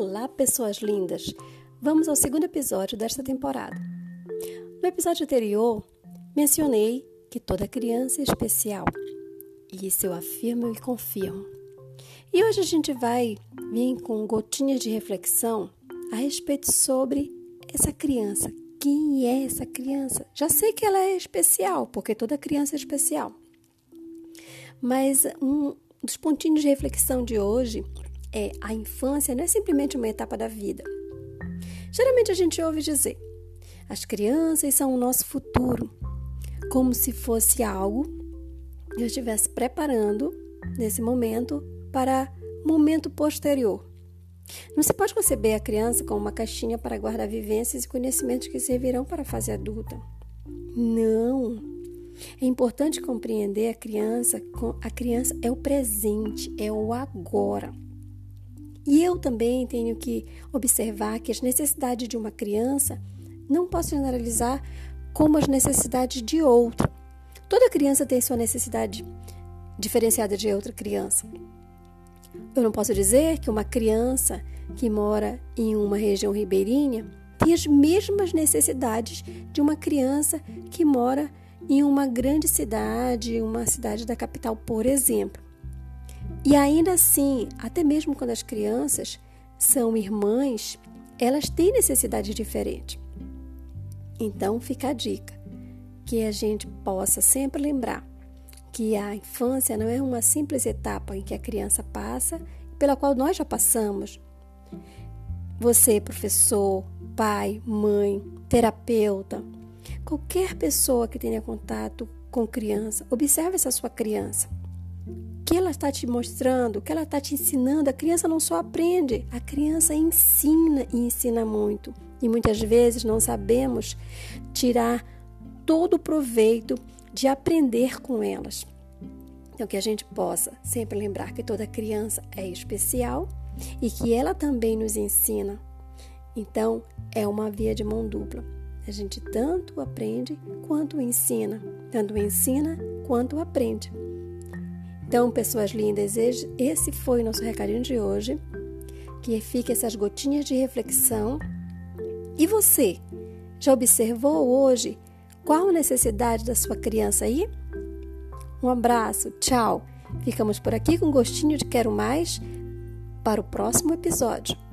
Olá, pessoas lindas! Vamos ao segundo episódio desta temporada. No episódio anterior, mencionei que toda criança é especial. E isso eu afirmo e confirmo. E hoje a gente vai vir com gotinhas de reflexão a respeito sobre essa criança. Quem é essa criança? Já sei que ela é especial, porque toda criança é especial. Mas um dos pontinhos de reflexão de hoje é a infância não é simplesmente uma etapa da vida. Geralmente a gente ouve dizer: as crianças são o nosso futuro, como se fosse algo que eu estivesse preparando nesse momento para momento posterior. Não se pode conceber a criança como uma caixinha para guardar vivências e conhecimentos que servirão para a fase adulta. Não. É importante compreender a criança, a criança é o presente, é o agora. E eu também tenho que observar que as necessidades de uma criança não posso generalizar como as necessidades de outra. Toda criança tem sua necessidade diferenciada de outra criança. Eu não posso dizer que uma criança que mora em uma região ribeirinha tem as mesmas necessidades de uma criança que mora em uma grande cidade, uma cidade da capital, por exemplo. E ainda assim, até mesmo quando as crianças são irmãs, elas têm necessidades diferentes. Então fica a dica que a gente possa sempre lembrar que a infância não é uma simples etapa em que a criança passa, pela qual nós já passamos. Você, professor, pai, mãe, terapeuta, qualquer pessoa que tenha contato com criança, observe essa sua criança que ela está te mostrando, o que ela está te ensinando, a criança não só aprende, a criança ensina e ensina muito. E muitas vezes não sabemos tirar todo o proveito de aprender com elas. Então, que a gente possa sempre lembrar que toda criança é especial e que ela também nos ensina. Então, é uma via de mão dupla. A gente tanto aprende quanto ensina, tanto ensina quanto aprende. Então, pessoas lindas, esse foi o nosso recadinho de hoje. Que fique essas gotinhas de reflexão. E você, já observou hoje qual a necessidade da sua criança aí? Um abraço, tchau. Ficamos por aqui com gostinho de quero mais para o próximo episódio.